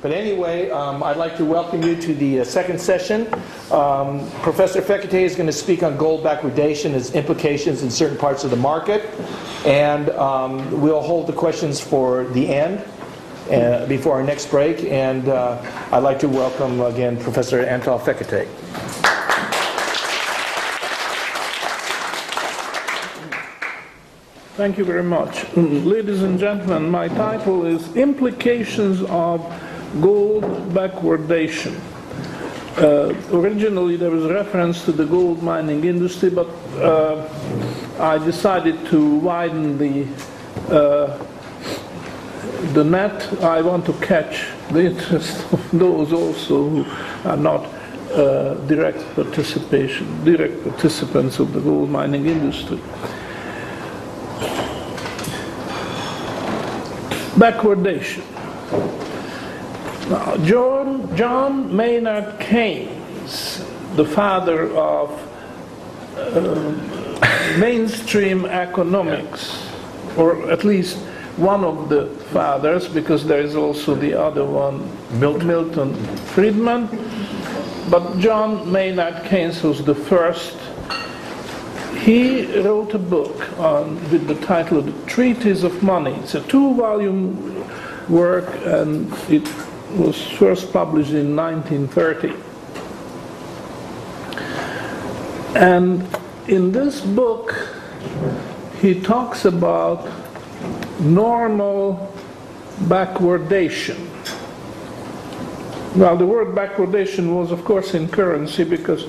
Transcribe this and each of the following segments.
But anyway, um, I'd like to welcome you to the uh, second session. Um, Professor Fekete is going to speak on gold backwardation, its implications in certain parts of the market, and um, we'll hold the questions for the end. Uh, before our next break, and uh, I'd like to welcome again Professor Antal Fekete. Thank you very much. Ladies and gentlemen, my title is Implications of Gold Backwardation. Uh, originally, there was reference to the gold mining industry, but uh, I decided to widen the uh, the net. I want to catch the interest of those also who are not uh, direct participation, direct participants of the gold mining industry. Backwardation. Now, John, John Maynard Keynes, the father of uh, mainstream economics, or at least one of the fathers, because there is also the other one, Milton, Milton Friedman. But John Maynard Keynes was the first. He wrote a book on, with the title of The Treatise of Money. It's a two volume work, and it was first published in 1930. And in this book, he talks about normal backwardation. Now, the word backwardation was, of course, in currency because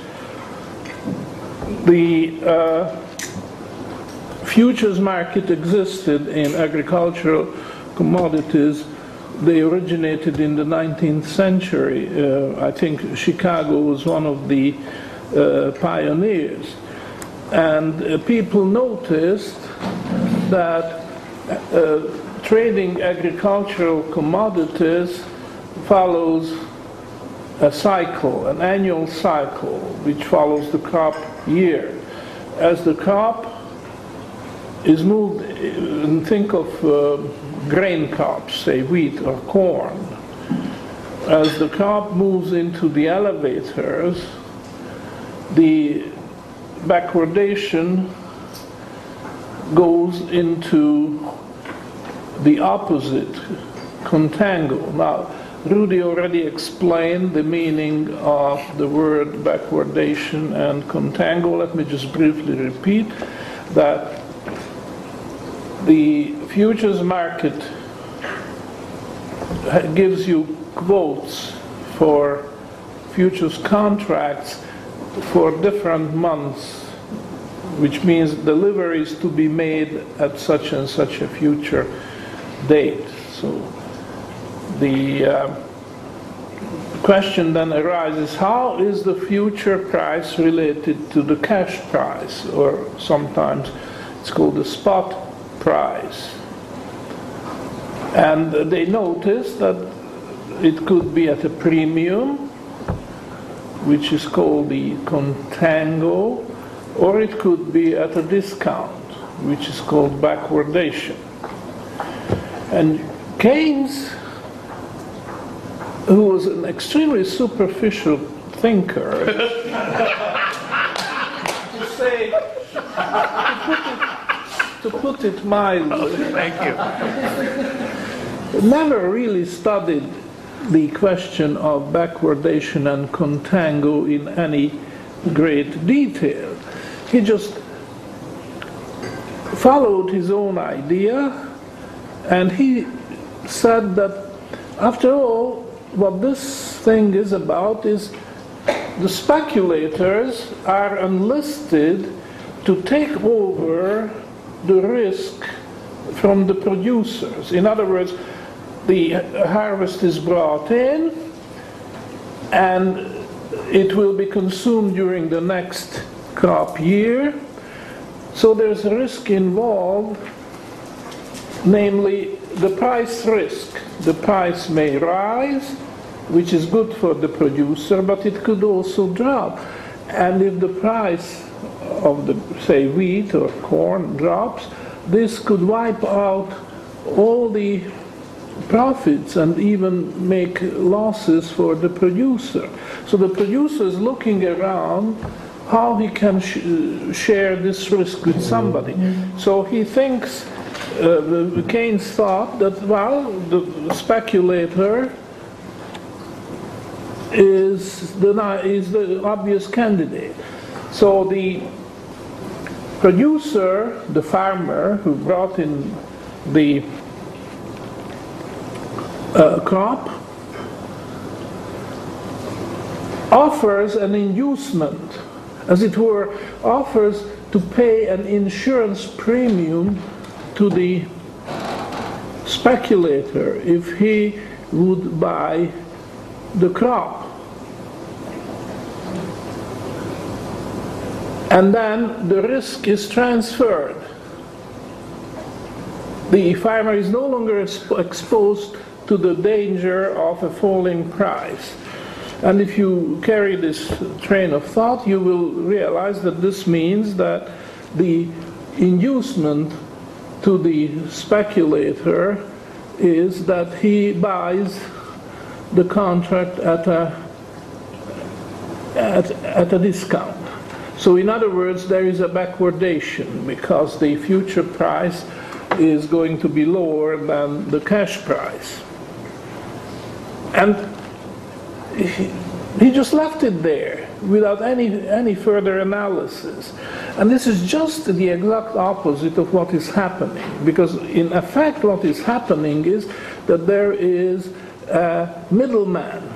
the uh, futures market existed in agricultural commodities. They originated in the 19th century. Uh, I think Chicago was one of the uh, pioneers. And uh, people noticed that uh, trading agricultural commodities follows a cycle, an annual cycle, which follows the crop year. As the crop is moved, think of uh, grain crops, say wheat or corn. As the crop moves into the elevators, the backwardation goes into the opposite, contango. Now, Rudy already explained the meaning of the word backwardation and contango. Let me just briefly repeat that the futures market gives you quotes for futures contracts for different months which means deliveries to be made at such and such a future date. So the uh, question then arises how is the future price related to the cash price, or sometimes it's called the spot price? And they noticed that it could be at a premium, which is called the contango, or it could be at a discount, which is called backwardation. And Keynes, who was an extremely superficial thinker, to say, to put it, to put it mildly, Thank you. Never really studied the question of backwardation and contango in any great detail. He just followed his own idea and he said that after all, what this thing is about is the speculators are enlisted to take over the risk from the producers. In other words, the harvest is brought in and it will be consumed during the next crop year. So there's a risk involved, namely the price risk. The price may rise, which is good for the producer, but it could also drop. And if the price of the, say, wheat or corn drops, this could wipe out all the profits and even make losses for the producer. So the producer is looking around how he can sh- share this risk with somebody. So he thinks, uh, the- Keynes thought that, well, the speculator is the, is the obvious candidate. So the producer, the farmer who brought in the uh, crop, offers an inducement, as it were, offers to pay an insurance premium to the speculator if he would buy the crop. And then the risk is transferred. The farmer is no longer exp- exposed to the danger of a falling price. And if you carry this train of thought, you will realize that this means that the inducement to the speculator is that he buys the contract at a, at, at a discount. So in other words, there is a backwardation because the future price is going to be lower than the cash price. And he, he just left it there without any, any further analysis. And this is just the exact opposite of what is happening. Because in effect, what is happening is that there is a middleman.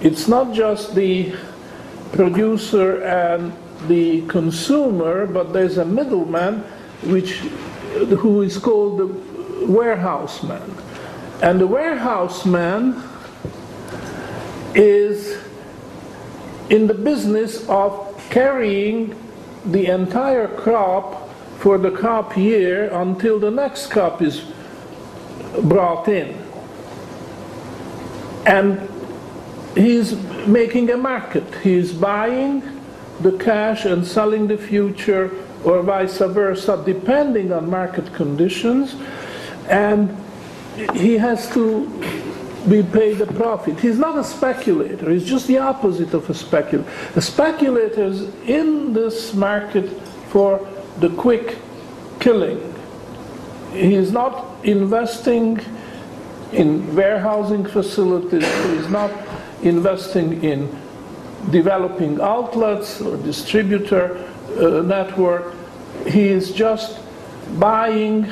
It's not just the producer and the consumer, but there's a middleman which, who is called the warehouseman. And the warehouseman is in the business of carrying the entire crop for the crop year until the next crop is brought in. And he's making a market. He's buying the cash and selling the future, or vice versa, depending on market conditions. And he has to be paid a profit. He's not a speculator, he's just the opposite of a speculator. A speculator is in this market for the quick killing. He is not investing in warehousing facilities, he is not investing in developing outlets or distributor uh, network. He is just buying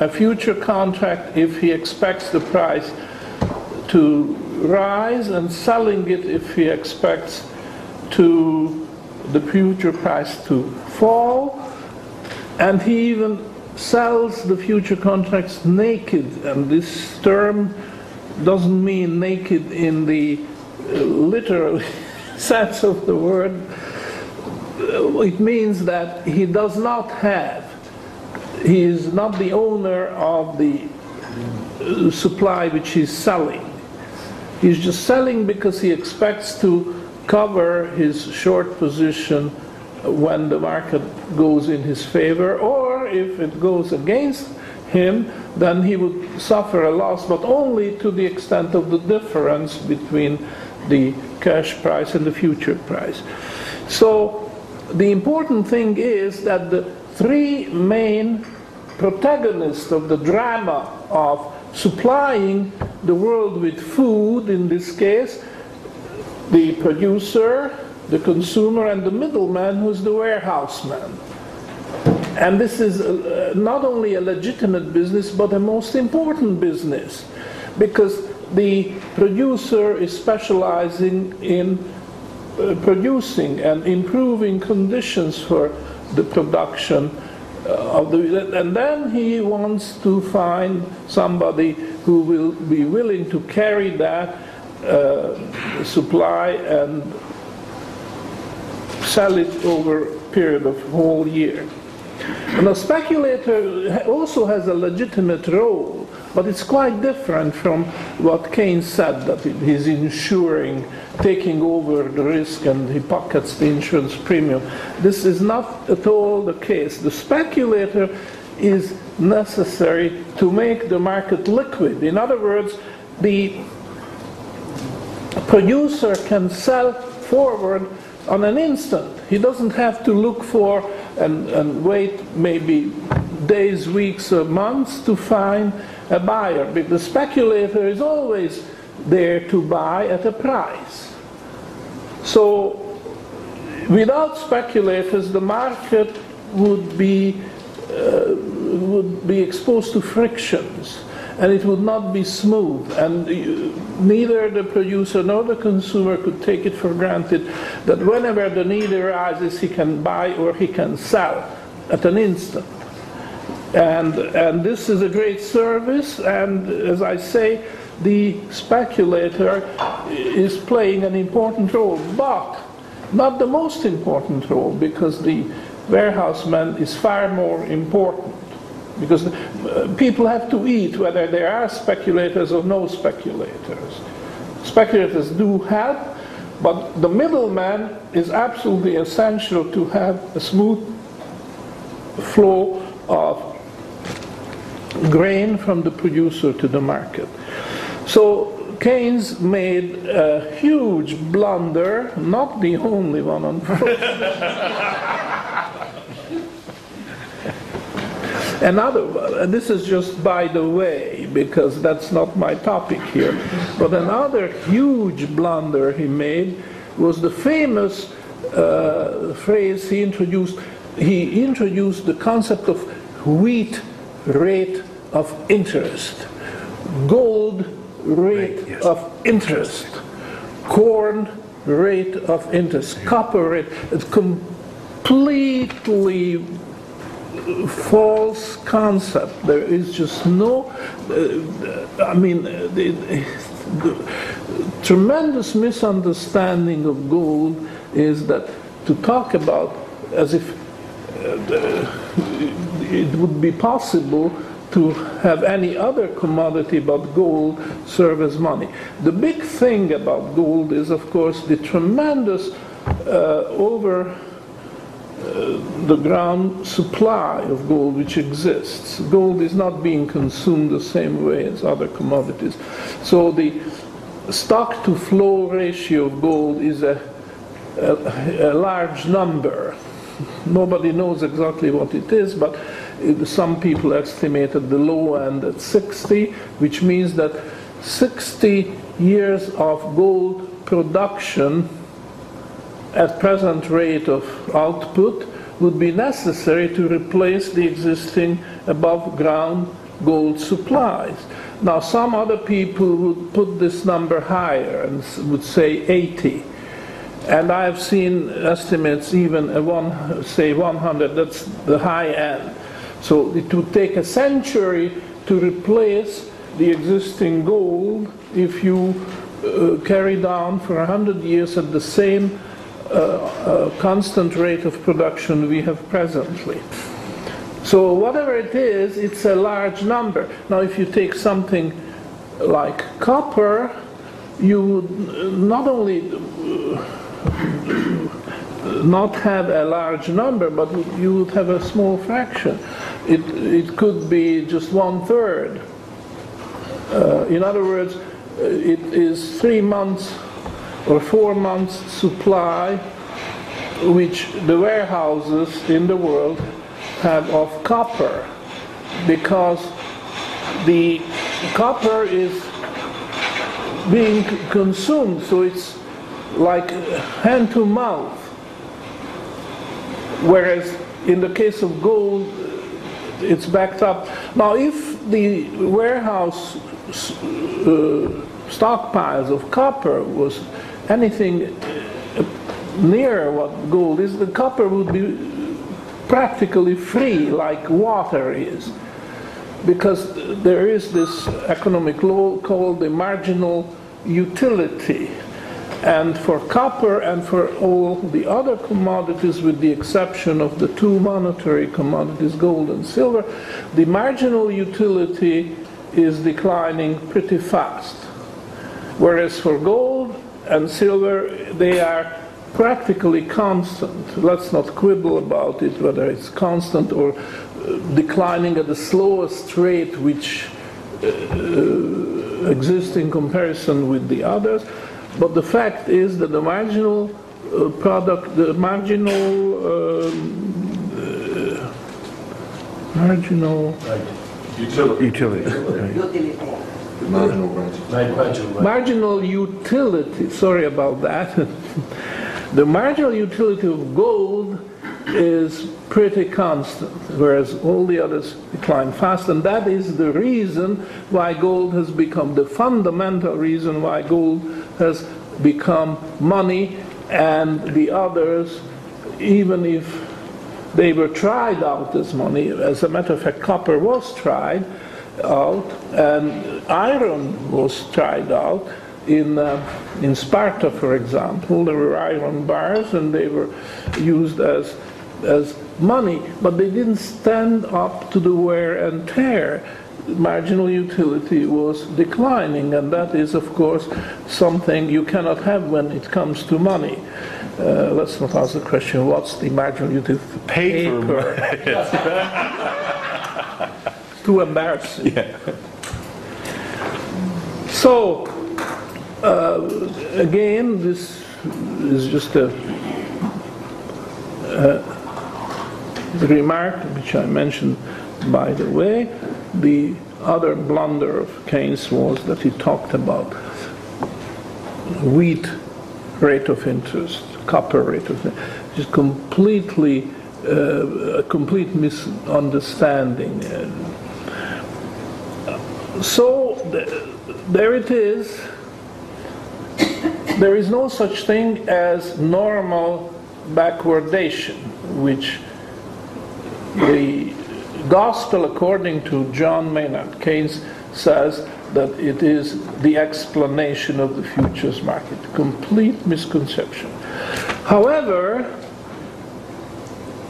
a future contract if he expects the price to rise and selling it if he expects to the future price to fall. And he even sells the future contracts naked. And this term doesn't mean naked in the uh, literal sense of the word. It means that he does not have he is not the owner of the uh, supply which he's selling He's just selling because he expects to cover his short position when the market goes in his favor, or if it goes against him, then he would suffer a loss, but only to the extent of the difference between the cash price and the future price. So the important thing is that the three main protagonists of the drama of supplying the world with food, in this case, the producer, the consumer, and the middleman, who's the warehouseman. And this is uh, not only a legitimate business, but a most important business, because the producer is specializing in uh, producing and improving conditions for the production uh, of the, and then he wants to find somebody who will be willing to carry that uh, supply and sell it over a period of whole year. And a speculator also has a legitimate role, but it's quite different from what Keynes said that he's insuring, taking over the risk, and he pockets the insurance premium. This is not at all the case. The speculator is necessary to make the market liquid. In other words, the producer can sell forward on an instant. He doesn't have to look for and, and wait maybe days, weeks, or months to find a buyer. But the speculator is always there to buy at a price. So without speculators, the market would be, uh, would be exposed to frictions and it would not be smooth. And neither the producer nor the consumer could take it for granted that whenever the need arises, he can buy or he can sell at an instant. And, and this is a great service, and as I say, the speculator is playing an important role, but not the most important role, because the warehouseman is far more important because uh, people have to eat whether there are speculators or no speculators. Speculators do help, but the middleman is absolutely essential to have a smooth flow of grain from the producer to the market. So Keynes made a huge blunder, not the only one, unfortunately. Another, and this is just by the way, because that's not my topic here, but another huge blunder he made was the famous uh, phrase he introduced. He introduced the concept of wheat rate of interest, gold rate right, yes. of interest, corn rate of interest, copper rate. It's completely false concept. There is just no, uh, I mean, the, the tremendous misunderstanding of gold is that to talk about as if uh, it would be possible to have any other commodity but gold serve as money. The big thing about gold is, of course, the tremendous uh, over the ground supply of gold which exists. Gold is not being consumed the same way as other commodities. So the stock to flow ratio of gold is a, a, a large number. Nobody knows exactly what it is, but some people estimated the low end at 60, which means that 60 years of gold production at present rate of output would be necessary to replace the existing above ground gold supplies. Now, some other people would put this number higher and would say 80. And I've seen estimates even one, say 100, that's the high end. So it would take a century to replace the existing gold if you uh, carry down for 100 years at the same uh, constant rate of production we have presently. So whatever it is, it's a large number. Now if you take something like copper, you would not only uh, not have a large number, but you would have a small fraction. It, it could be just one third. Uh, in other words, uh, it is three months or four months supply which the warehouses in the world have of copper because the copper is being consumed so it's like hand to mouth whereas in the case of gold it's backed up now if the warehouse uh, stockpiles of copper was anything uh, near what gold is, the copper would be practically free like water is. Because there is this economic law called the marginal utility. And for copper and for all the other commodities, with the exception of the two monetary commodities, gold and silver, the marginal utility is declining pretty fast. Whereas for gold and silver, they are practically constant. Let's not quibble about it, whether it's constant or declining at the slowest rate which uh, exists in comparison with the others. But the fact is that the marginal uh, product, the marginal, um, uh, marginal, Utility. Utility. utility. Marginal branch. marginal utility, sorry about that. the marginal utility of gold is pretty constant, whereas all the others decline fast, and that is the reason why gold has become the fundamental reason why gold has become money, and the others, even if they were tried out as money, as a matter of fact, copper was tried out, and iron was tried out. In, uh, in Sparta, for example, there were iron bars and they were used as, as money, but they didn't stand up to the wear and tear. Marginal utility was declining, and that is, of course, something you cannot have when it comes to money. Uh, let's not ask the question what's the marginal utility of Paper. Too embarrassing. So, uh, again, this is just a, a remark which I mentioned by the way. The other blunder of Keynes was that he talked about wheat rate of interest, copper rate of interest, just completely uh, a complete misunderstanding. So th- there it is. There is no such thing as normal backwardation, which the gospel, according to John Maynard Keynes, says that it is the explanation of the futures market. Complete misconception. However,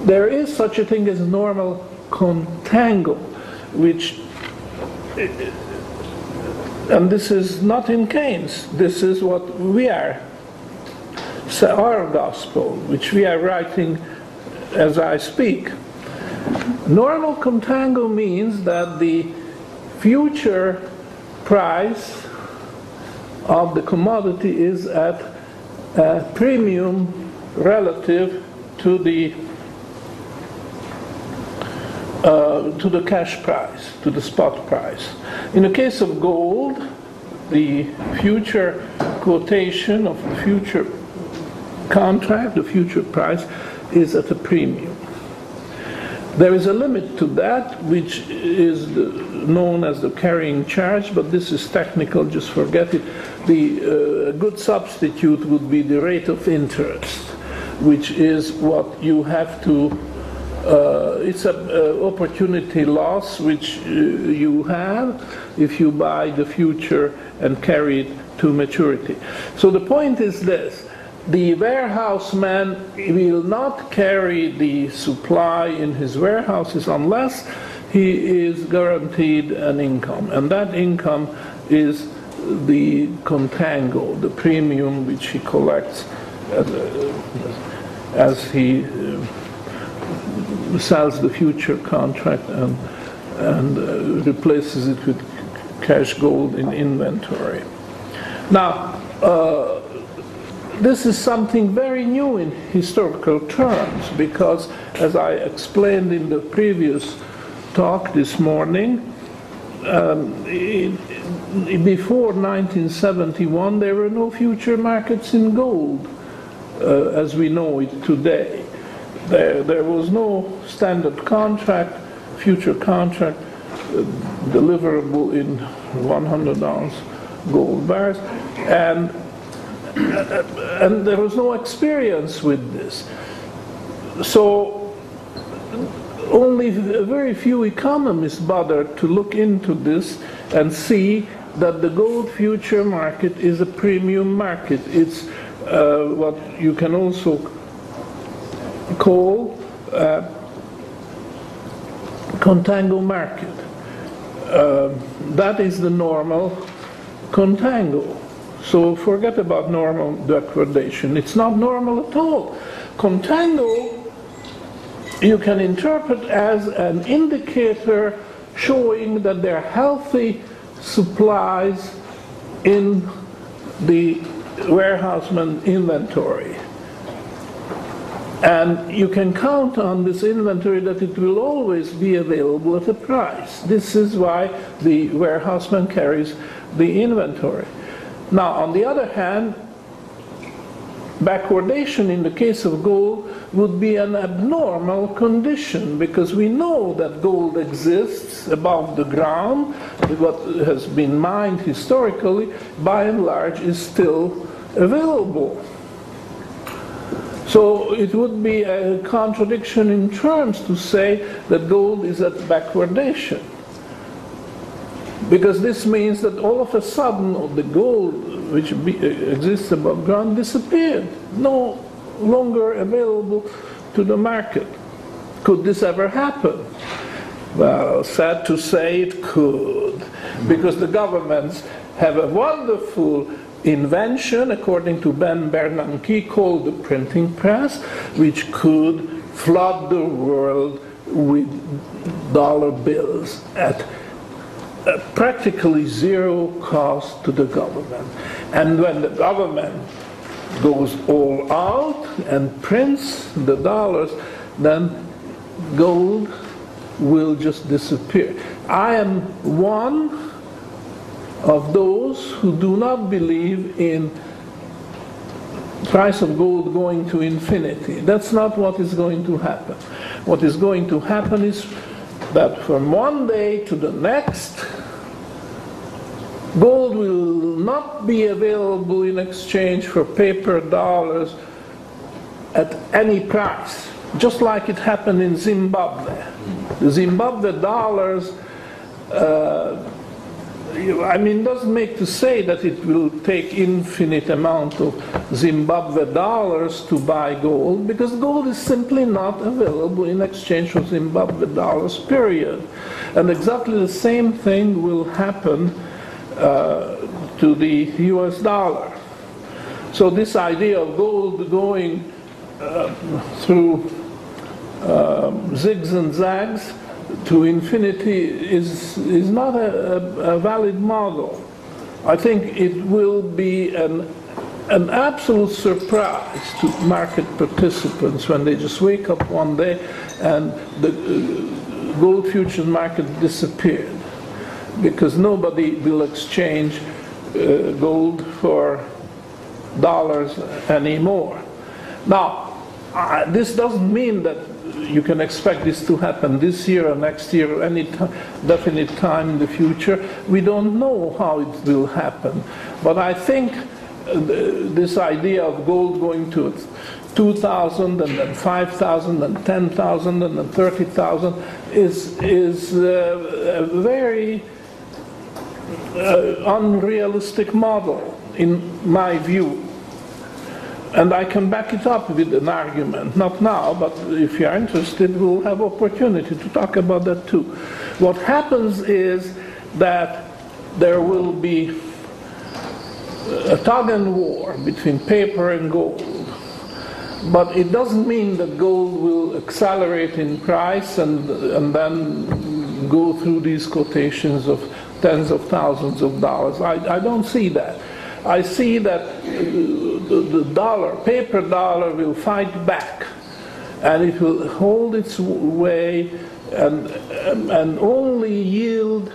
there is such a thing as normal contango, which, and this is not in Keynes, this is what we are, so our gospel, which we are writing as I speak. Normal contango means that the future price of the commodity is at a premium relative to the uh, to the cash price, to the spot price. In the case of gold, the future quotation of the future contract, the future price, is at a premium. There is a limit to that, which is known as the carrying charge, but this is technical, just forget it. The uh, good substitute would be the rate of interest, which is what you have to uh, it's an uh, opportunity loss which uh, you have if you buy the future and carry it to maturity. So the point is this the warehouse man will not carry the supply in his warehouses unless he is guaranteed an income, and that income is the contango, the premium which he collects as, as he sells the future contract and, and uh, replaces it with cash gold in inventory. Now, uh, this is something very new in historical terms because, as I explained in the previous talk this morning, um, before 1971 there were no future markets in gold uh, as we know it today. There, there was no standard contract, future contract, uh, deliverable in 100 ounce gold bars, and, and there was no experience with this. So only very few economists bothered to look into this and see that the gold future market is a premium market. It's uh, what you can also call uh, contango market. Uh, that is the normal contango. So forget about normal degradation. It's not normal at all. Contango you can interpret as an indicator showing that there are healthy supplies in the warehouseman inventory. And you can count on this inventory that it will always be available at a price. This is why the warehouseman carries the inventory. Now, on the other hand, backwardation in the case of gold would be an abnormal condition because we know that gold exists above the ground. What has been mined historically, by and large, is still available. So it would be a contradiction in terms to say that gold is at backwardation. Because this means that all of a sudden the gold which be, exists above ground disappeared, no longer available to the market. Could this ever happen? Well, sad to say it could, because the governments have a wonderful invention, according to Ben Bernanke, called the printing press, which could flood the world with dollar bills at uh, Uh, practically zero cost to the government. And when the government goes all out and prints the dollars, then gold will just disappear. I am one of those who do not believe in price of gold going to infinity. That's not what is going to happen. What is going to happen is that from one day to the next, gold will not be available in exchange for paper dollars at any price, just like it happened in Zimbabwe. The Zimbabwe dollars uh, I mean, it doesn't make to say that it will take infinite amount of Zimbabwe dollars to buy gold, because gold is simply not available in exchange for Zimbabwe dollars, period. And exactly the same thing will happen uh, to the US dollar. So this idea of gold going uh, through um, zigs and zags to infinity is, is not a, a, valid model. I think it will be an, an absolute surprise to market participants when they just wake up one day and the uh, gold futures market disappeared because nobody will exchange uh, gold for dollars anymore. Now, uh, this doesn't mean that you can expect this to happen this year or next year or any definite time in the future. We don't know how it will happen. But I think uh, this idea of gold going to 2,000 and then 5,000 and 10,000 and then 30,000 is, is uh, a very uh, unrealistic model in my view. And I can back it up with an argument, not now, but if you're interested, we'll have opportunity to talk about that too. What happens is that there will be a tug and war between paper and gold. But it doesn't mean that gold will accelerate in price and, and then go through these quotations of tens of thousands of dollars. I, I don't see that. I see that the, dollar, paper dollar, will fight back and it will hold its way and, and only yield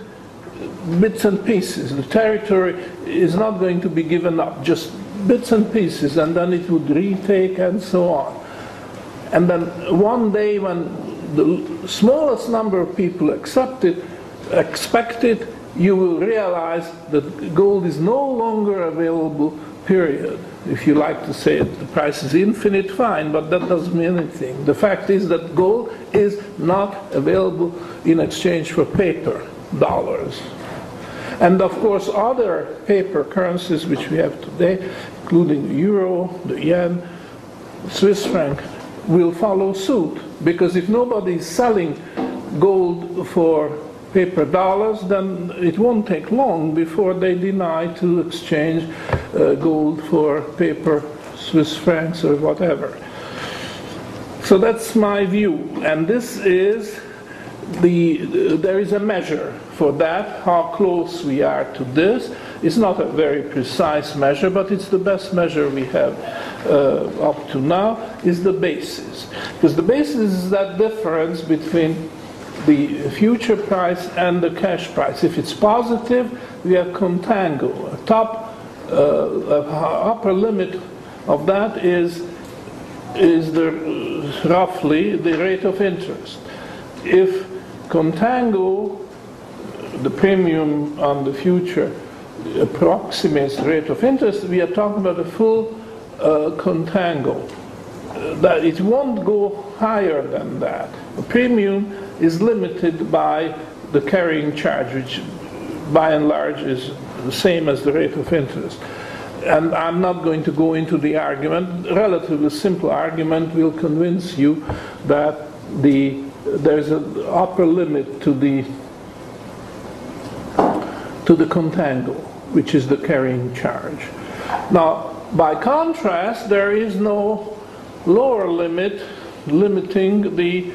bits and pieces. The territory is not going to be given up, just bits and pieces, and then it would retake and so on. And then one day, when the smallest number of people accept it, expect it, you will realize that gold is no longer available, period. If you like to say it, the price is infinite, fine, but that doesn't mean anything. The fact is that gold is not available in exchange for paper dollars. And of course, other paper currencies which we have today, including the euro, the yen, Swiss franc, will follow suit. Because if nobody is selling gold for paper dollars, then it won't take long before they deny to exchange uh, gold for paper Swiss francs or whatever. So that's my view, and this is the, there is a measure for that, how close we are to this. It's not a very precise measure, but it's the best measure we have uh, up to now, is the basis. Because the basis is that difference between the future price and the cash price. If it's positive, we have contango. A top, uh, upper limit of that is is the roughly the rate of interest. If contango, the premium on the future approximates the rate of interest, we are talking about a full uh, contango. That it won't go higher than that. The premium is limited by the carrying charge, which by and large is the same as the rate of interest. And I'm not going to go into the argument. Relatively simple argument will convince you that the there's an upper limit to the to the contango, which is the carrying charge. Now, by contrast, there is no lower limit limiting the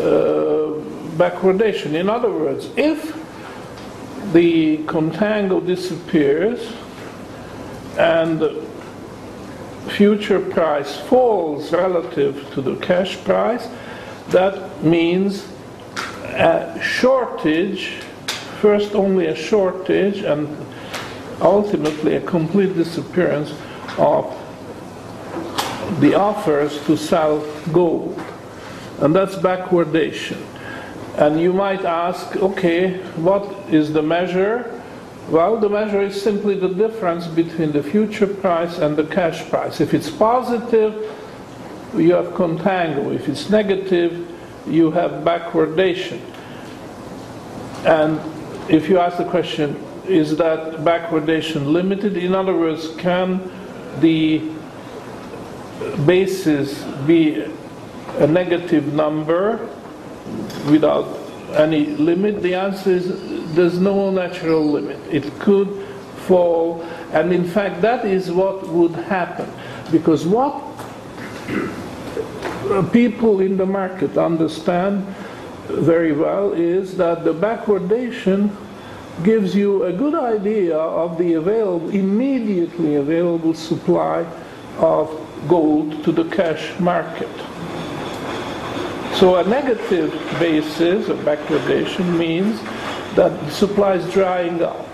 Uh, backwardation. In other words, if the contango disappears and the future price falls relative to the cash price, that means a shortage, first only a shortage and ultimately a complete disappearance of the offers to sell gold. And that's backwardation. And you might ask, okay, what is the measure? Well, the measure is simply the difference between the future price and the cash price. If it's positive, you have contango. If it's negative, you have backwardation. And if you ask the question, is that backwardation limited? In other words, can the basis be a negative number without any limit? The answer is there's no natural limit. It could fall, and in fact, that is what would happen. Because what people in the market understand very well is that the backwardation gives you a good idea of the available, immediately available supply of gold to the cash market. So a negative basis of backwardation means that the supply is drying up.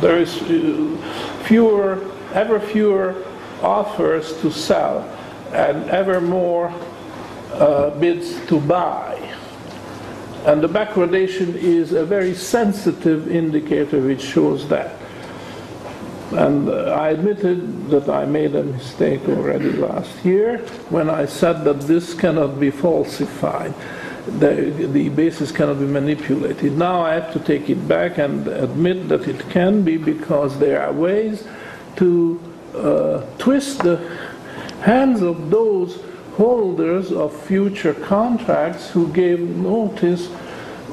There is uh, fewer, ever fewer offers to sell and ever more uh, bids to buy. And the backwardation is a very sensitive indicator which shows that. And I admitted that I made a mistake already last year when I said that this cannot be falsified. The, the basis cannot be manipulated. Now I have to take it back and admit that it can be because there are ways to uh, twist the hands of those holders of future contracts who gave notice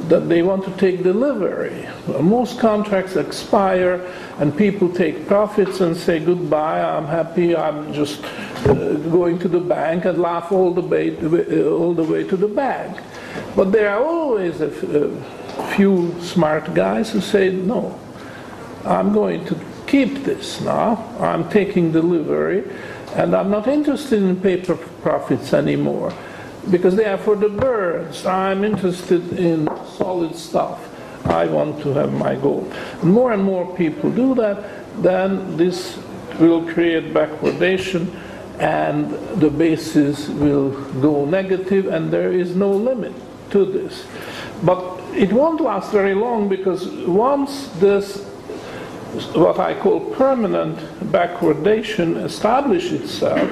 that they want to take delivery. Most contracts expire and people take profits and say goodbye, I'm happy, I'm just uh, going to the bank and laugh all the, way, all the way to the bank. But there are always a few smart guys who say, no, I'm going to keep this now, I'm taking delivery, and I'm not interested in paper profits anymore because they are for the birds. I'm interested in solid stuff. I want to have my gold. More and more people do that, then this will create backwardation and the basis will go negative and there is no limit to this. But it won't last very long because once this what I call permanent backwardation establish itself,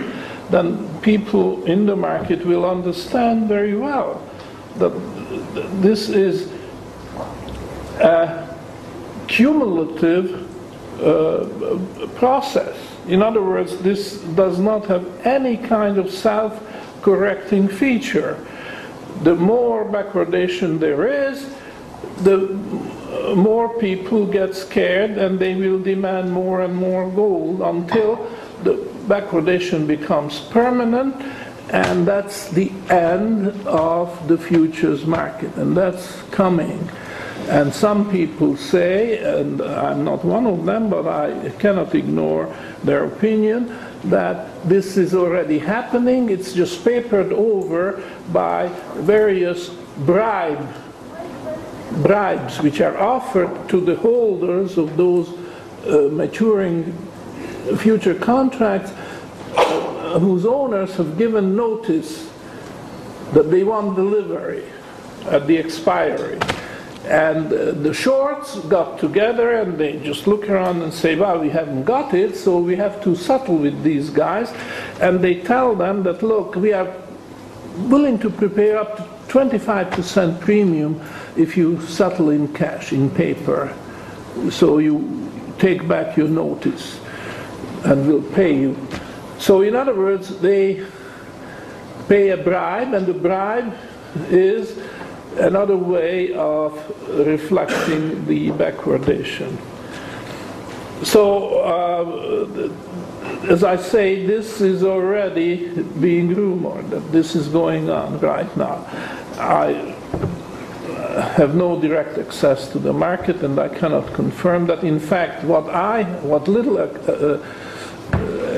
then people in the market will understand very well that this is a cumulative uh, process. In other words, this does not have any kind of self correcting feature. The more backwardation there is, the more people get scared and they will demand more and more gold until the backwardation becomes permanent and that's the end of the futures market, and that's coming. And some people say, and I'm not one of them, but I cannot ignore their opinion, that this is already happening. It's just papered over by various bribe, bribes which are offered to the holders of those uh, maturing future contracts whose owners have given notice that they want delivery at the expiry. And uh, the shorts got together and they just look around and say, well, we haven't got it, so we have to settle with these guys. And they tell them that, look, we are willing to prepare up to 25% premium if you settle in cash, in paper. So you take back your notice and we'll pay you. So, in other words, they pay a bribe, and the bribe is another way of reflecting the backwardation. So, uh, as I say, this is already being rumored that this is going on right now. I have no direct access to the market, and I cannot confirm that. In fact, what I, what little uh, uh,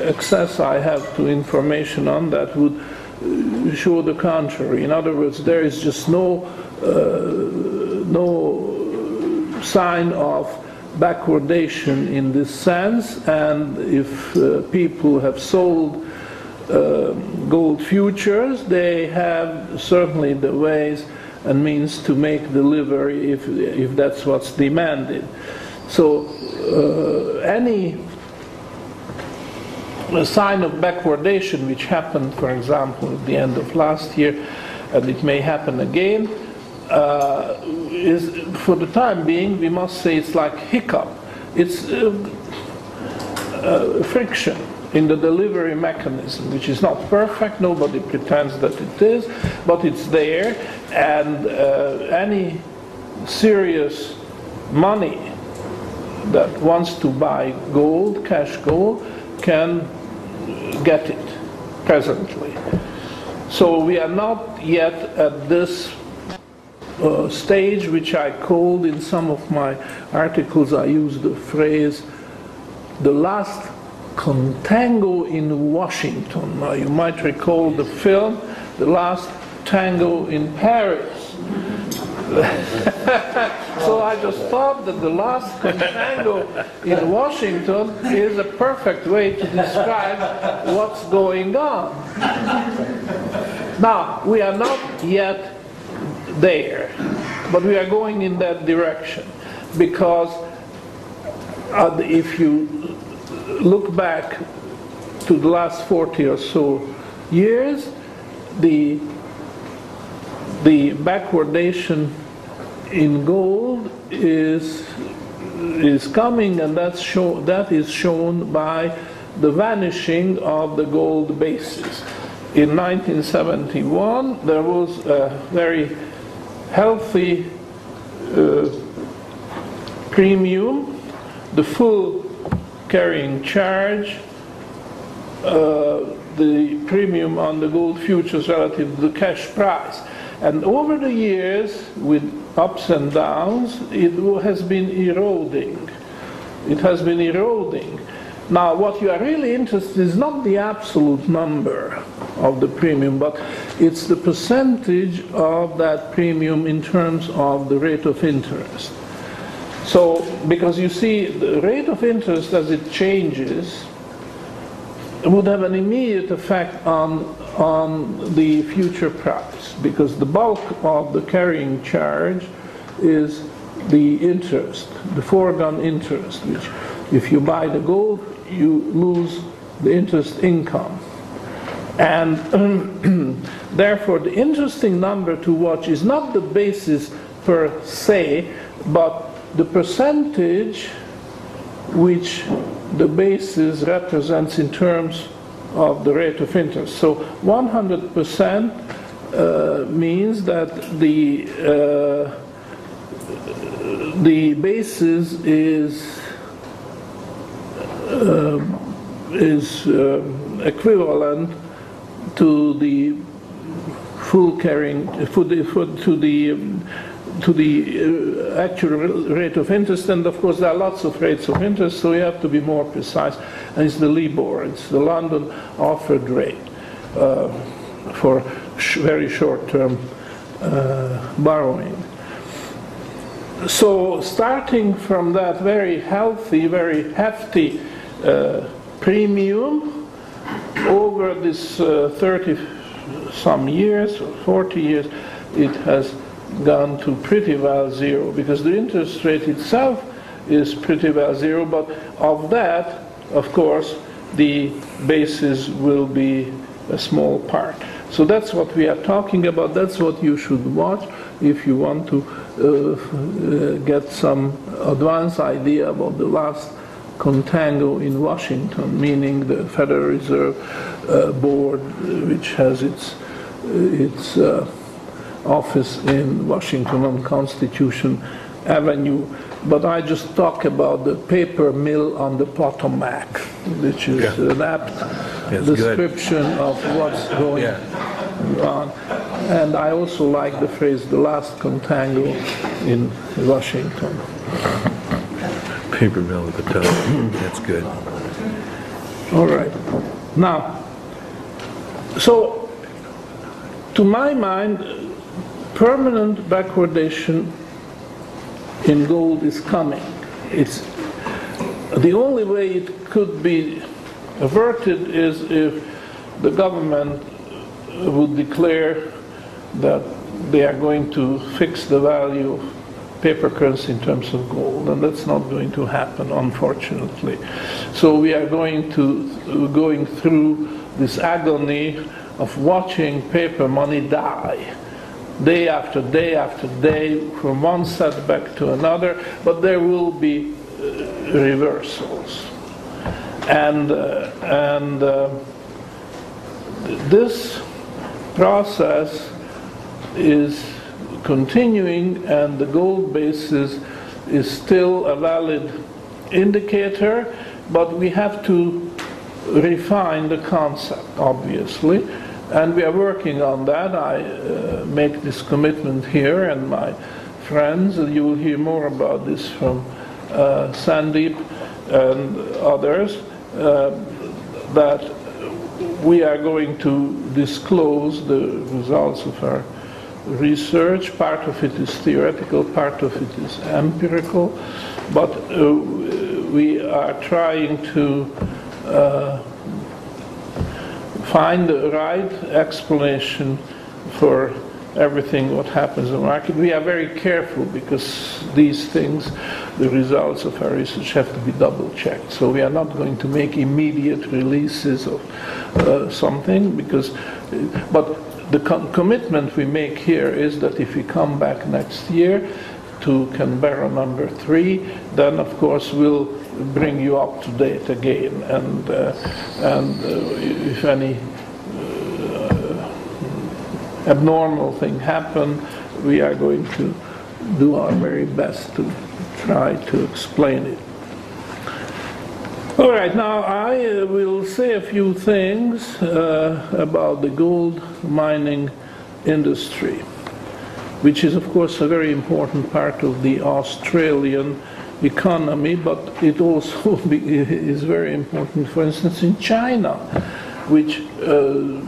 access I have to information on that would show the contrary. In other words, there is just no uh, no sign of backwardation in this sense, and if uh, people have sold uh, gold futures, they have certainly the ways and means to make delivery if, if that's what's demanded. So uh, any sign of backwardation which happened, for example, at the end of last year, and it may happen again, uh, is for the time being, we must say it's like hiccup. It's uh, uh, friction in the delivery mechanism, which is not perfect. Nobody pretends that it is, but it's there. And uh, any serious money that wants to buy gold, cash gold, can get it presently. So we are not yet at this uh, stage, which I called in some of my articles, I used the phrase the last contango in Washington. Now, you might recall the film, The Last Tango in Paris. so I just thought that the last contango in Washington is a perfect way to describe what's going on. Now, we are not yet there. But we are going in that direction because uh, if you look back to the last 40 or so years, the, the backwardation in gold is, is coming, and that's show, that is shown by the vanishing of the gold basis. In 1971, there was a very healthy uh, premium, the full carrying charge, uh, the premium on the gold futures relative to the cash price. And over the years, with ups and downs, it has been eroding. It has been eroding. Now, what you are really interested in is not the absolute number of the premium, but it's the percentage of that premium in terms of the rate of interest. So, because you see, the rate of interest as it changes would have an immediate effect on, on the future price, because the bulk of the carrying charge is the interest, the foregone interest, which if you buy the gold, you lose the interest income. And therefore, the interesting number to watch is not the basis per se, but the percentage which the basis represents in terms of the rate of interest. So 100% uh, means that the uh, the basis is uh, is uh, equivalent to the full carrying, for the, for, to the, um, to the uh, actual rate of interest, and of course there are lots of rates of interest, so you have to be more precise. And it's the LIBOR, it's the London offered rate uh, for sh- very short-term uh, borrowing. So starting from that very healthy, very hefty uh, premium over this uh, 30 some years, 40 years, it has gone to pretty well zero because the interest rate itself is pretty well zero, but of that, of course, the basis will be a small part. So that's what we are talking about. That's what you should watch if you want to uh, uh, get some advance idea about the last contango in Washington, meaning the Federal Reserve uh, Board, which has its its uh, office in Washington on Constitution Avenue. But I just talk about the paper mill on the Potomac, which is Yeah. an apt good. description of what's going Yeah. on. And I also like the phrase "the last contango in Washington." Paper mill at the top. That's good. All right. Now, so to my mind, permanent backwardation in gold is coming. It's the only way it could be averted is if the government would declare that they are going to fix the value of paper currency in terms of gold, and that's not going to happen, unfortunately. So we are going to going through this agony of watching paper money die, day after day after day, from one setback to another. But there will be uh, reversals, and uh, and. Uh, this process is continuing and the gold basis is still a valid indicator, but we have to refine the concept, obviously, and we are working on that. I uh, make this commitment here, and my friends, you will hear more about this from uh, Sandeep and others, uh, that we are going to disclose the results of our research. Part of it is theoretical, part of it is empirical, but uh, we are trying to uh, find the right explanation for everything what happens in the market. We are very careful because these things, the results of our research have to be double checked. So we are not going to make immediate releases of uh, something because, but the com- commitment we make here is that if we come back next year to Canberra number three, then of course we'll bring you up to date again. And, uh, and uh, if any abnormal thing happen, we are going to do our very best to try to explain it. All right, now I uh, will say a few things uh, about the gold mining industry, which is, of course, a very important part of the Australian economy, but it also is very important, for instance, in China, which uh,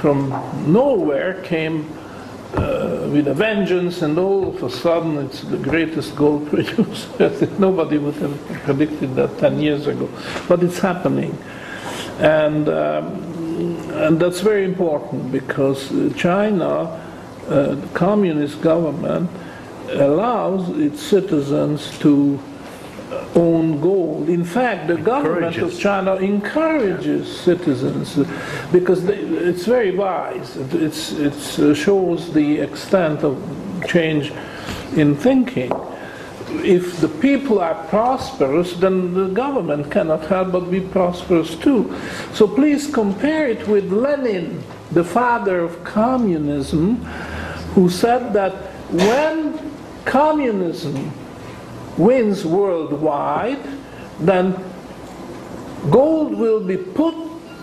from nowhere came uh, with a vengeance, and all of a sudden it's the greatest gold producer. Nobody would have predicted that 10 years ago, but it's happening. And, um, and that's very important because China, uh, the communist government, allows its citizens to uh, own gold. In fact, the government of China encourages citizens because they, it's very wise. It it's, it's, uh, shows the extent of change in thinking. If the people are prosperous, then the government cannot help but be prosperous too. So please compare it with Lenin, the father of communism, who said that when communism wins worldwide, then gold will be put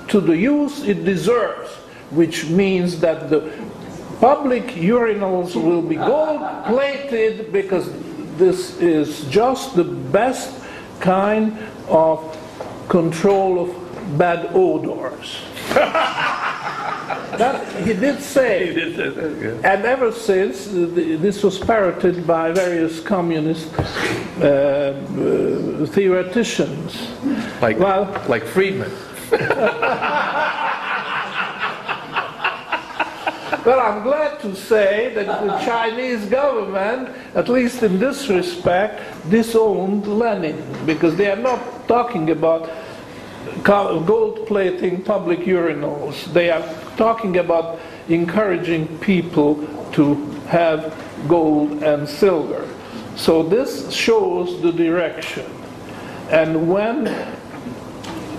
to the use it deserves. which means that the public urinals will be gold plated because this is just the best kind of control of bad odors. That he did say. And ever since, this was parroted by various communist uh, uh, theoreticians. Like, Well- like Friedman. Well, I'm glad to say that the Chinese government, at least in this respect, disowned Lenin because they are not talking about gold plating public urinals. They are talking about encouraging people to have gold and silver. So this shows the direction. And when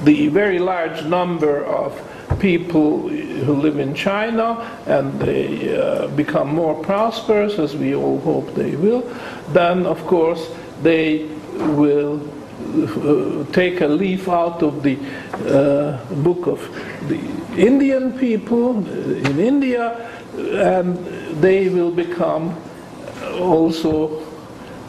the very large number of people who live in China and they uh, become more prosperous, as we all hope they will, then of course they will take a leaf out of the uh, book of the Indian people in India and they will become also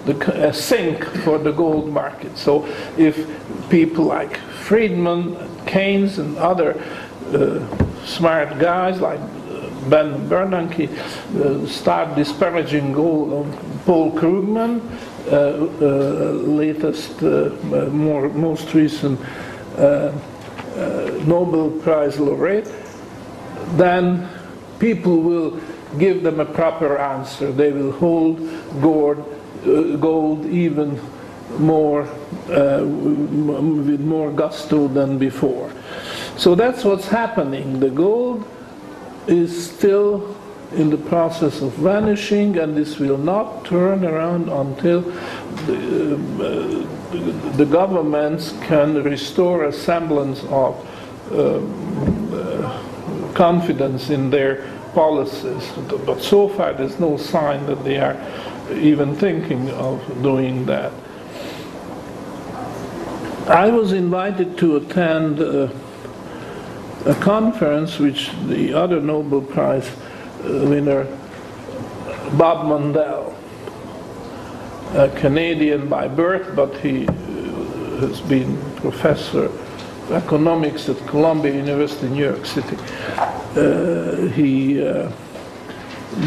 the, a sink for the gold market. So if people like Friedman, Keynes, and other uh, smart guys like uh, Ben Bernanke uh, start disparaging gold Paul Krugman, uh, uh, latest, uh, more, most recent uh, uh, Nobel Prize laureate, then people will give them a proper answer. They will hold gold, uh, gold even more uh, with more gusto than before. So that's what's happening. The gold is still in the process of vanishing, and this will not turn around until the, uh, the governments can restore a semblance of confidence in their policies. But so far, there's no sign that they are even thinking of doing that. I was invited to attend uh, a conference which the other Nobel Prize uh, winner, Bob Mundell, a Canadian by birth, but he uh, has been professor of economics at Columbia University in New York City. Uh, he uh,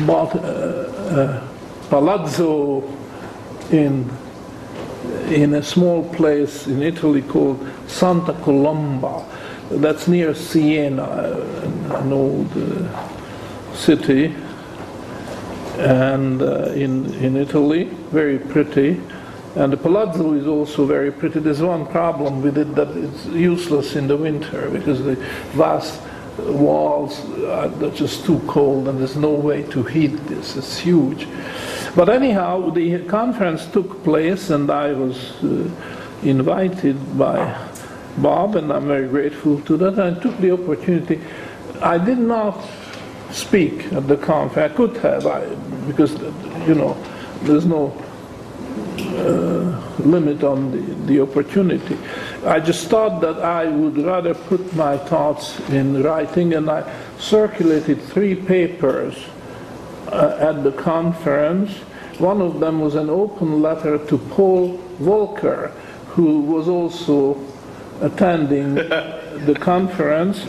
bought a, a palazzo in in a small place in Italy called Santa Colomba. That's near Siena, an old uh, city, and uh, in in Italy, very pretty. And the palazzo is also very pretty. There's one problem with it that it's useless in the winter because the vast walls are just too cold and there's no way to heat this. It's huge. But anyhow, the conference took place and I was uh, invited by Bob and I'm very grateful to that. I took the opportunity. I did not speak at the conference. I could have, I, because, you know, there's no limit on the, the opportunity. I just thought that I would rather put my thoughts in writing, and I circulated three papers uh, at the conference. One of them was an open letter to Paul Volcker, who was also attending the conference.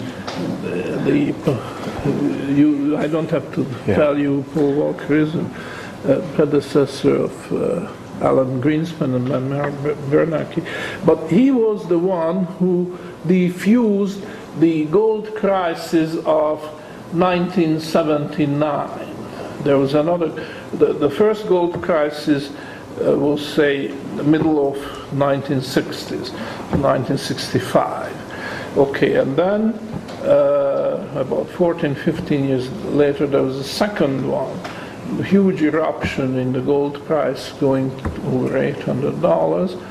The, you, I don't have to tell you Paul Volcker is, a predecessor of uh, Alan Greenspan and Bernanke, but he was the one who diffused the gold crisis of 1979. There was another, the, the first gold crisis uh, was, say, the middle of 1960s, 1965. Okay, and then uh, about 14, 15 years later, there was a second one a huge eruption in the gold price going over $800.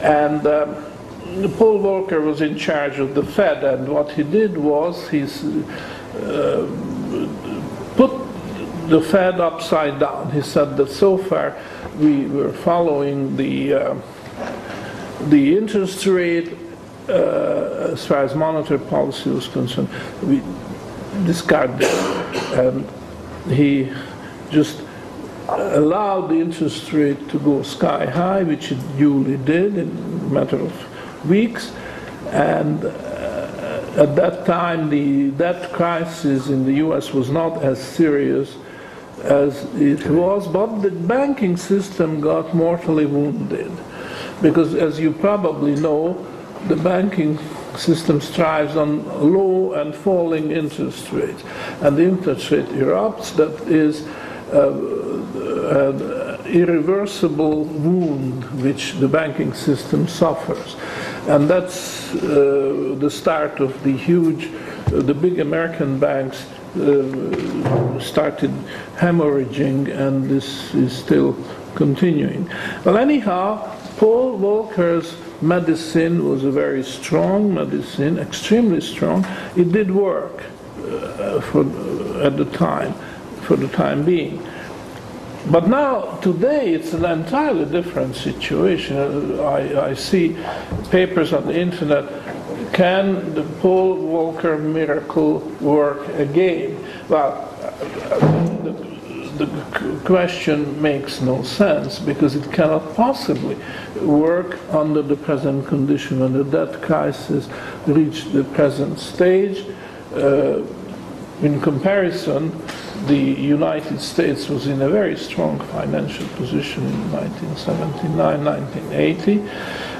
And um, Paul Volcker was in charge of the Fed, and what he did was he uh, put the Fed upside down. He said that so far we were following the, uh, the interest rate uh, as far as monetary policy was concerned. We, discard this. And he just allowed the interest rate to go sky high, which it duly did in a matter of weeks. And uh, at that time, the debt crisis in the US was not as serious as it was, but the banking system got mortally wounded. Because, as you probably know, the banking system strives on low and falling interest rates. And the interest rate erupts, that is uh, an irreversible wound which the banking system suffers. And that's uh, the start of the huge, uh, the big American banks uh, started hemorrhaging, and this is still continuing. Well, anyhow, Paul Volcker's medicine was a very strong medicine, extremely strong. It did work uh, for, uh, at the time, for the time being. But now, today, it's an entirely different situation. Uh, I, I see papers on the internet. Can the Paul Volcker miracle work again? Well, uh, the, question makes no sense because it cannot possibly work under the present condition when the debt crisis reached the present stage. Uh, in comparison, the United States was in a very strong financial position in 1979, 1980,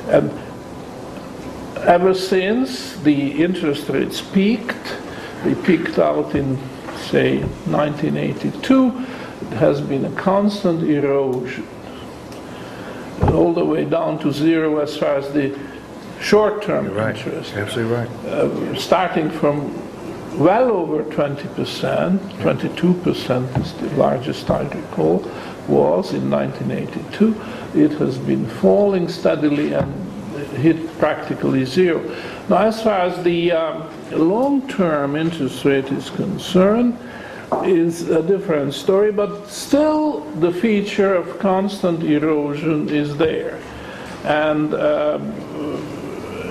and ever since the interest rates peaked, they peaked out in, say, 1982, it has been a constant erosion, all the way down to zero as far as the short-term right, interest absolutely right. uh, starting from well over 20%, 22% is the largest I recall, was in 1982. It has been falling steadily and hit practically zero. Now, as far as the um, long-term interest rate is concerned, is a different story, but still the feature of constant erosion is there. And um,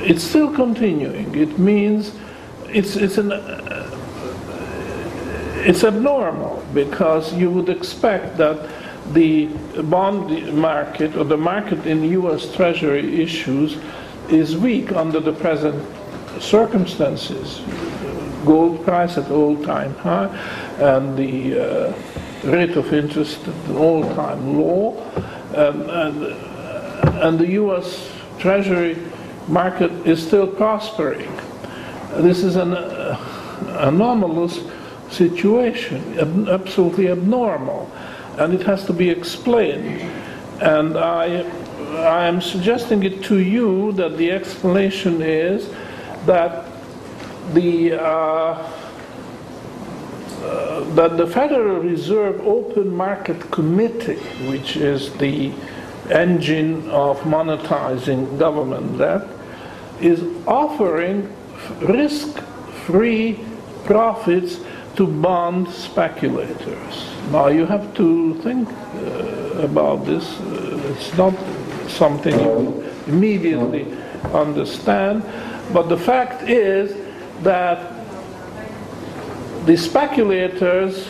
it's still continuing. It means it's, it's, an, uh, it's abnormal because you would expect that the bond market or the market in US Treasury issues is weak under the present circumstances. Gold price at all-time high and the uh, rate of interest at an all-time low. Um, and, and the US Treasury market is still prospering. This is an uh, anomalous situation, ab- absolutely abnormal, and it has to be explained. And I, I am suggesting it to you that the explanation is that the uh, uh, that the Federal Reserve Open Market Committee, which is the engine of monetizing government debt, is offering risk-free profits to bond speculators. Now you have to think uh, about this. Uh, it's not something you immediately understand, but the fact is that the speculators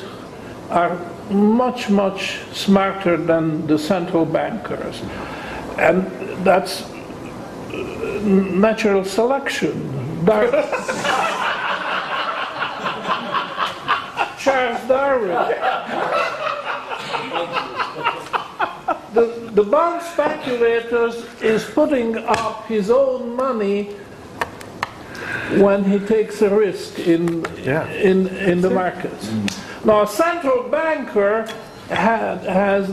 are much, much smarter than the central bankers. And that's uh, natural selection. Charles Darwin. The, the bond speculators is putting up his own money when he takes a risk in, Yeah. in, in the markets. Now, a central banker had, has,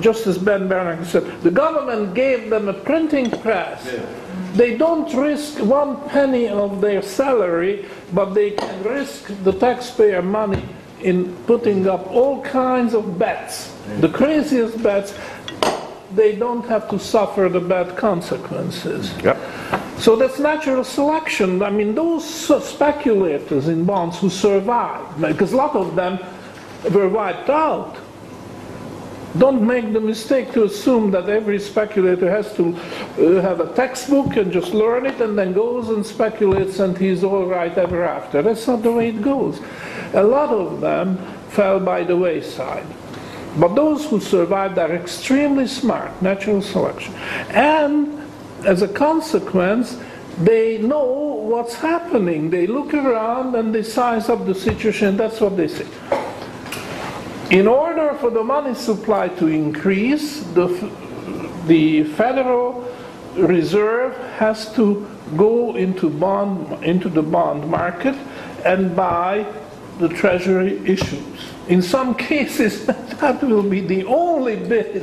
just as Ben Bernanke said, the government gave them a printing press. They don't risk one penny of their salary, but they can risk the taxpayer money in putting up all kinds of bets, the craziest bets. They don't have to suffer the bad consequences. Yep. So that's natural selection. I mean, those speculators in bonds who survived, because a lot of them were wiped out. don't make the mistake to assume that every speculator has to uh, have a textbook and just learn it and then goes and speculates and he's all right ever after. That's not the way it goes. A lot of them fell by the wayside. But those who survived are extremely smart, natural selection. And as a consequence, they know what's happening. They look around and they size up the situation. That's what they say. In order for the money supply to increase, the, the Federal Reserve has to go into, bond, into the bond market and buy the treasury issues. In some cases, that will be the only bit.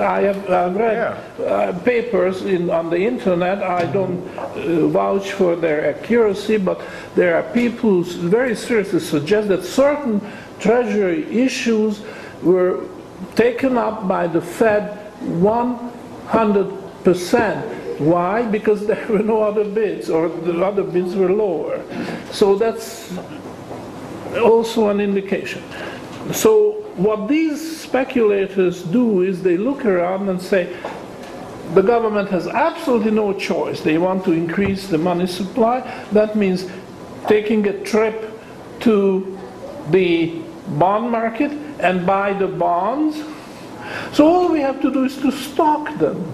I have I've read uh, papers in, on the internet. I don't uh, vouch for their accuracy, but there are people who very seriously suggest that certain treasury issues were taken up by the Fed 100%. Why? Because there were no other bids, or the other bids were lower. So that's also an indication. So what these speculators do is they look around and say, the government has absolutely no choice. They want to increase the money supply. That means taking a trip to the bond market and buy the bonds. So all we have to do is to stalk them,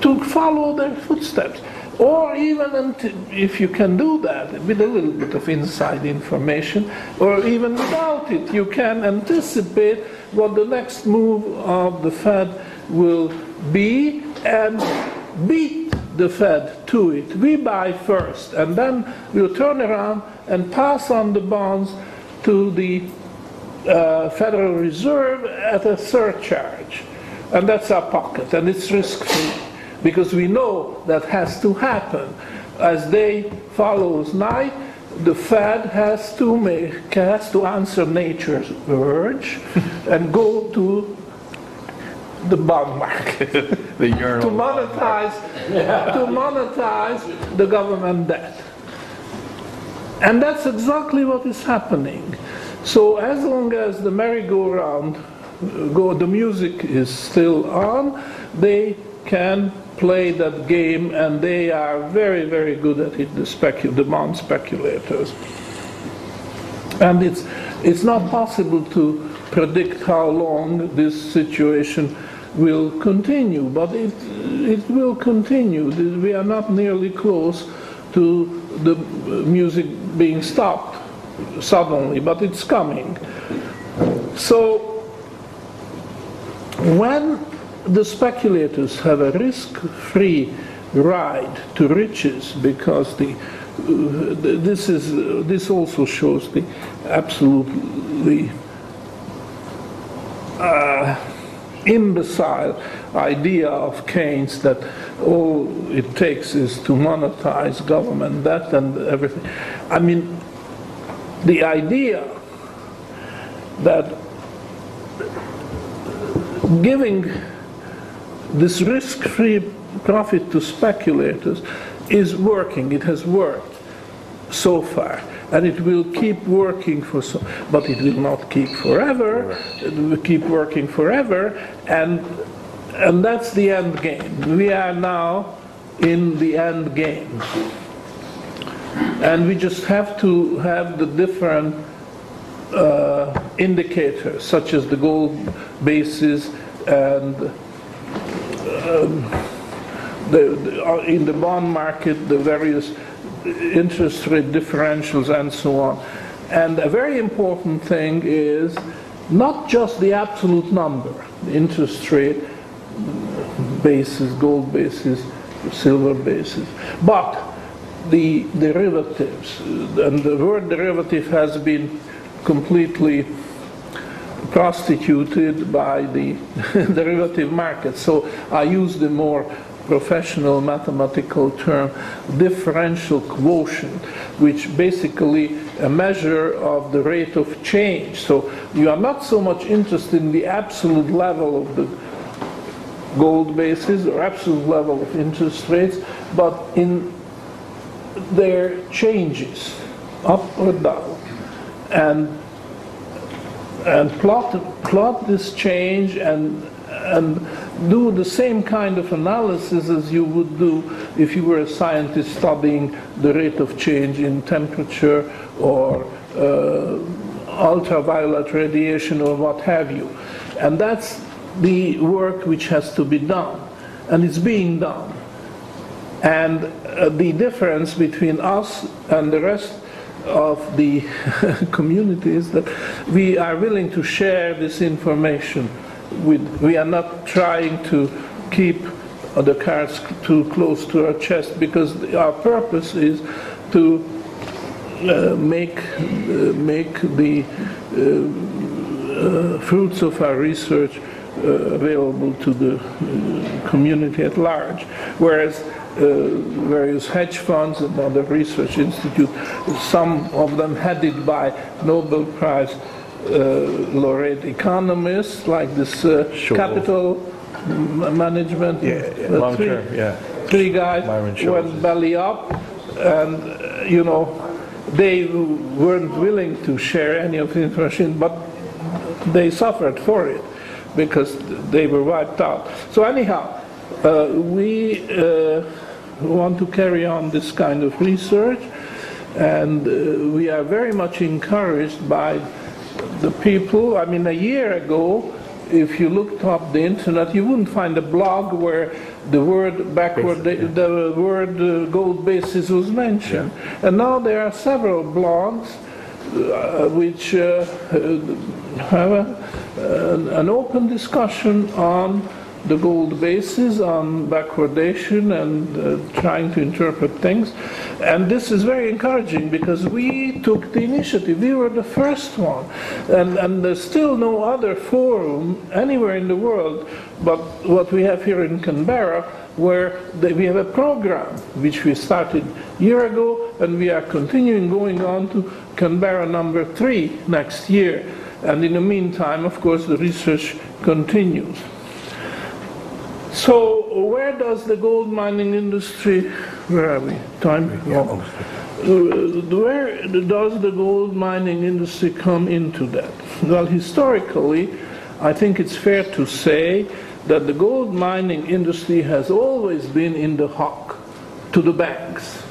to follow their footsteps. Or even if you can do that with a little bit of inside information, or even without it, you can anticipate what the next move of the Fed will be and beat the Fed to it. We buy first, and then we'll turn around and pass on the bonds to the uh, Federal Reserve at a surcharge. And that's our pocket, and it's risk free because we know that has to happen. As day follows night, the Fed has to make has to answer nature's urge and go to the bond market The to monetize to monetize the government debt. And that's exactly what is happening. So as long as the merry-go-round go, the music is still on, they can play that game, and they are very, very good at it, the, specu- the speculators. And it's, it's not possible to predict how long this situation will continue, but it, it will continue. We are not nearly close to the music being stopped suddenly, but it's coming. So, when the speculators have a risk-free ride to riches because the this is this also shows the absolutely uh, imbecile idea of Keynes that all it takes is to monetize government debt and everything. I mean, the idea that giving this risk-free profit to speculators is working. It has worked so far, and it will keep working for so. But it will not keep forever. It will keep working forever, and and that's the end game. We are now in the end game, and we just have to have the different uh, indicators, such as the gold basis and um, the, the, uh, in the bond market, the various interest rate differentials and so on. And a very important thing is not just the absolute number, the interest rate basis, gold basis, silver basis, but the derivatives. And the word derivative has been completely prostituted by the derivative market. So I use the more professional mathematical term differential quotient, which basically a measure of the rate of change. So you are not so much interested in the absolute level of the gold basis or absolute level of interest rates, but in their changes, up or down. And and plot plot this change and and do the same kind of analysis as you would do if you were a scientist studying the rate of change in temperature or uh, ultraviolet radiation or what have you. And that's the work which has to be done, and it's being done. And uh, the difference between us and the rest of the community is that we are willing to share this information. With, we are not trying to keep the cards too close to our chest because our purpose is to uh, make, uh, make the uh, uh, fruits of our research uh, available to the uh, community at large. Whereas various hedge funds and other research institutes, some of them headed by Nobel Prize uh, laureate economists like this uh, Sure. capital management. Yeah, the long three- term, yeah. Three guys went belly up, and uh, you know, they weren't willing to share any of the information, but they suffered for it because they were wiped out. So anyhow, uh, we uh, want to carry on this kind of research, and uh, we are very much encouraged by the people. I mean, a year ago, if you looked up the internet, you wouldn't find a blog where the word backward, the, the word uh, gold basis was mentioned. And now there are several blogs uh, which uh, uh, have a, an open discussion on the gold basis, on backwardation, and uh, trying to interpret things. And this is very encouraging because we took the initiative. We were the first one. And, and there's still no other forum anywhere in the world but what we have here in Canberra where we have a program which we started a year ago and we are continuing going on to Canberra number three next year. And in the meantime, of course, the research continues. So where does the gold mining industry, where are we? Time? Oh. Uh, Where does the gold mining industry come into that? Well, historically, I think it's fair to say that the gold mining industry has always been in the hock to the banks.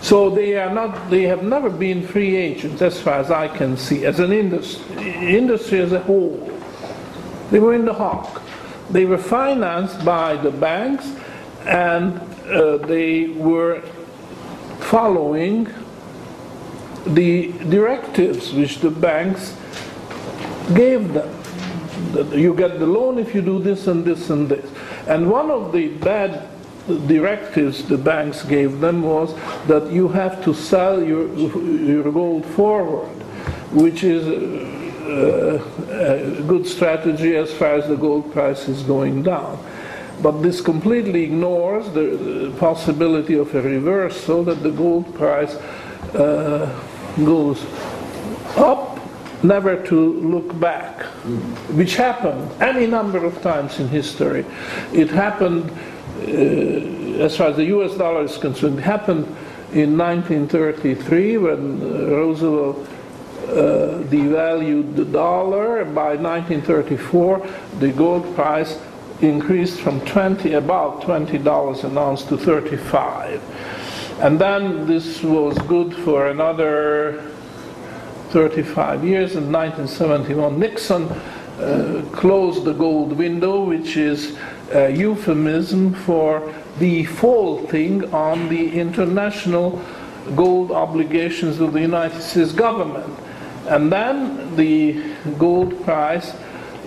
So they are not, they have never been free agents as far as I can see, as an industry, industry as a whole. They were in the hock. They were financed by the banks and uh, they were following the directives which the banks gave them. You get the loan if you do this and this and this. And one of the bad directives the banks gave them was that you have to sell your, your gold forward, which is a good strategy as far as the gold price is going down. But this completely ignores the possibility of a reversal that the gold price uh, goes up, never to look back, which happened any number of times in history. It happened, uh, as far as the US dollar is concerned, it happened in 1933 when Roosevelt uh, devalued the dollar. By 1934, the gold price increased from 20, about $20 an ounce to 35. And then this was good for another 35 years. In 1971, Nixon uh, closed the gold window, which is a euphemism for defaulting on the international gold obligations of the United States government. And then the gold price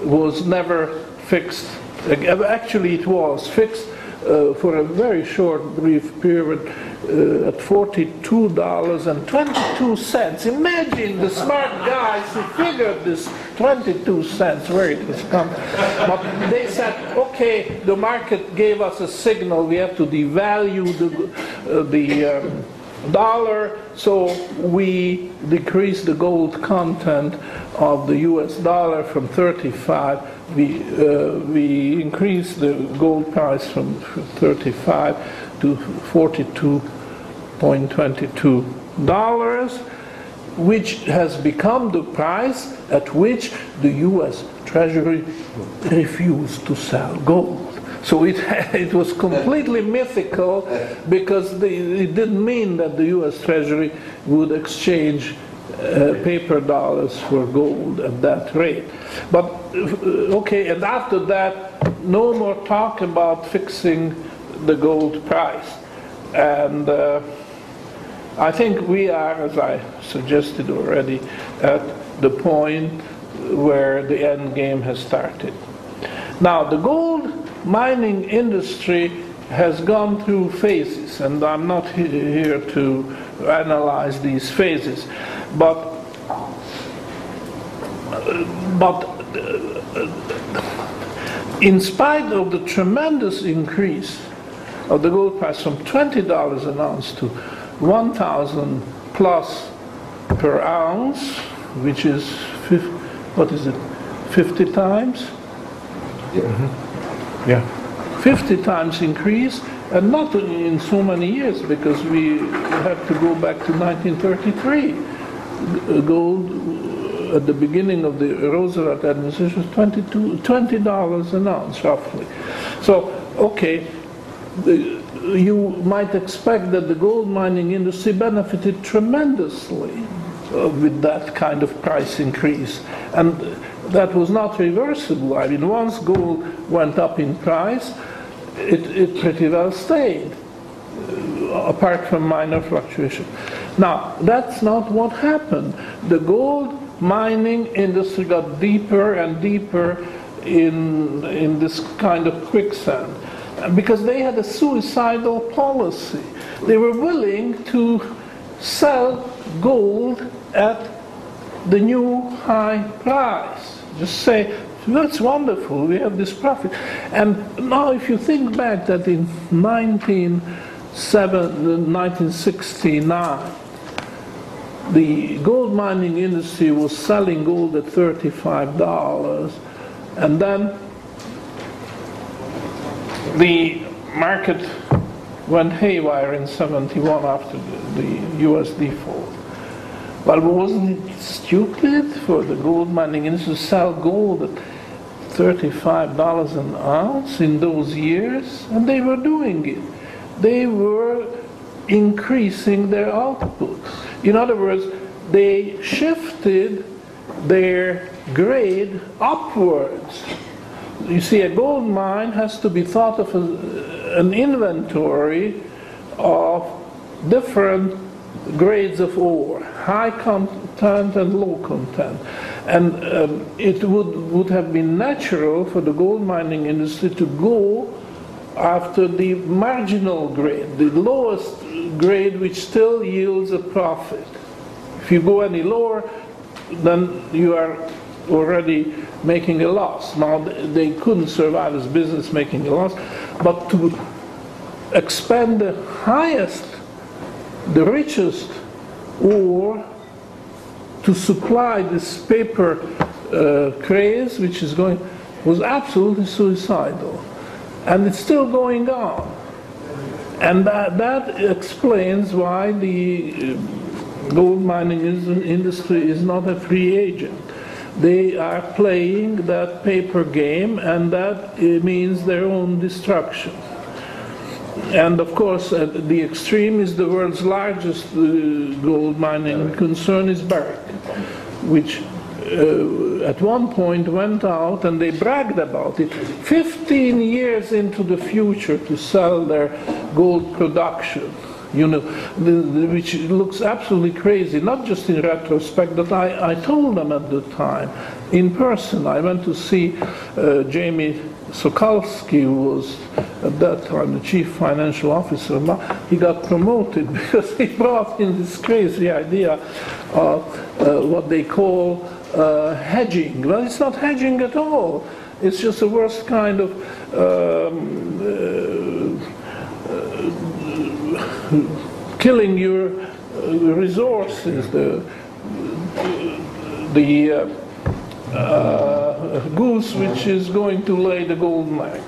was never fixed. Actually, it was fixed uh, for a very short, brief period uh, at $42.22. Imagine the smart guys who figured this 22 cents, where it has come. But they said, okay, the market gave us a signal, we have to devalue the, uh, the um, dollar, so we decrease the gold content of the US dollar from 35. We, uh, we increased the gold price from 35 to 42.22 dollars. which has become the price at which the US Treasury refused to sell gold. So it, it was completely mythical because the, it didn't mean that the US Treasury would exchange uh, paper dollars for gold at that rate. But, uh, okay, and after that, no more talk about fixing the gold price. And uh, I think we are, as I suggested already, at the point where the end game has started. Now, the gold mining industry has gone through phases, and I'm not he- here to analyze these phases, but but in spite of the tremendous increase of the gold price from $20 an ounce to 1,000 plus per ounce, which is, what is it, 50 times? Yeah. Mm-hmm. 50 times increase, and not in so many years, because we have to go back to 1933. Gold uh, at the beginning of the Roosevelt administration was 22, $20 an ounce, roughly. So, okay, you might expect that the gold mining industry benefited tremendously uh, with that kind of price increase. And that was not reversible. I mean, once gold went up in price, it, it pretty well stayed, uh, apart from minor fluctuation. Now, that's not what happened. The gold mining industry got deeper and deeper in, in this kind of quicksand because they had a suicidal policy. They were willing to sell gold at the new high price. Just say, that's wonderful, we have this profit. And now, if you think back that in 1907 1969, the gold mining industry was selling gold at $35, and then the market went haywire in 71 after the US default. Well, wasn't it stupid for the gold mining industry to sell gold at $35 an ounce in those years? And they were doing it. They were increasing their output. In other words, they shifted their grade upwards. You see, a gold mine has to be thought of as an inventory of different grades of ore, high content and low content. And um, it would, would have been natural for the gold mining industry to go after the marginal grade, the lowest grade which still yields a profit. If you go any lower, then you are already making a loss. Now, they couldn't survive as business making a loss, but to expand the highest, the richest ore to supply this paper uh, craze, which is going, was absolutely suicidal. And it's still going on. And that, that explains why the uh, gold mining industry is not a free agent. They are playing that paper game, and that uh, means their own destruction. And of course, at the extreme is the world's largest uh, gold mining concern is Barrick, which uh, at one point went out and they bragged about it. 15 years into the future to sell their gold production you know which looks absolutely crazy not just in retrospect but I, I told them at the time. In person i went to see uh, jamie Sokalsky was at that time the chief financial officer he got promoted because he brought in this crazy idea of uh, what they call uh, hedging. Well, it's not hedging at all. It's just the worst kind of um, uh, killing your resources. The the uh, goose which is going to lay the golden egg.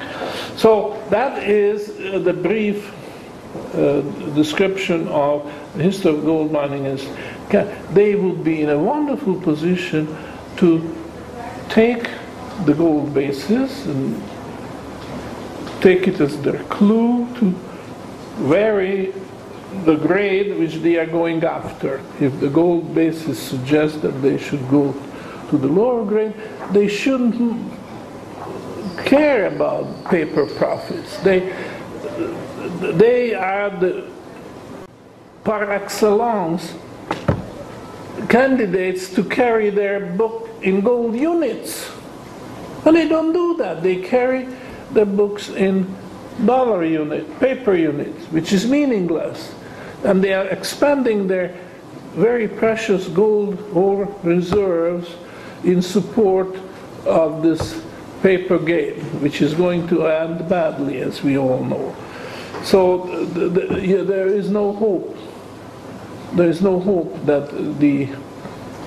So that is the brief uh, description of the history of gold mining is, they would be in a wonderful position to take the gold basis and take it as their clue to vary the grade which they are going after. If the gold basis suggests that they should go to the lower grade, they shouldn't care about paper profits. They, they are the par excellence candidates to carry their book in gold units. And they don't do that. They carry their books in dollar unit, paper units, which is meaningless. And they are expanding their very precious gold ore reserves in support of this paper game, which is going to end badly, as we all know. So the, the, yeah, there is no hope. There is no hope that the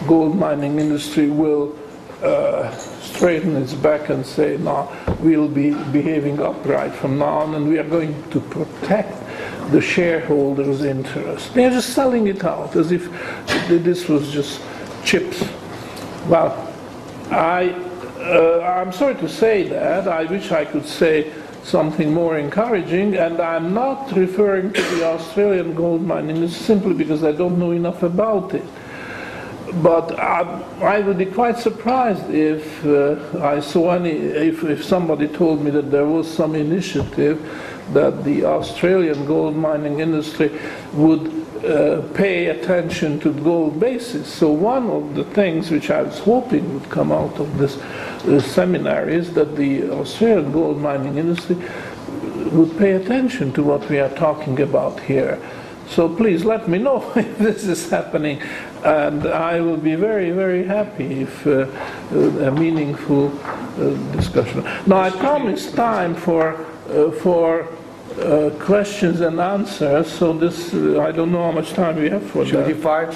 gold mining industry will uh, straighten its back and say, no, we'll be behaving upright from now on and we are going to protect the shareholders' interest. They're just selling it out as if this was just chips. Well, I, uh, I'm sorry to say that. I wish I could say something more encouraging, and I'm not referring to the Australian gold mining simply because I don't know enough about it. But I, I would be quite surprised if uh, I saw any, if, if somebody told me that there was some initiative that the Australian gold mining industry would uh, pay attention to gold basis. So one of the things which I was hoping would come out of this uh, seminar is that the Australian gold mining industry would pay attention to what we are talking about here. So please let me know if this is happening, and I will be very, very happy if uh, uh, a meaningful uh, discussion. Now I promised time for uh, for uh, questions and answers. So this uh, I don't know how much time we have for Should we do that. five?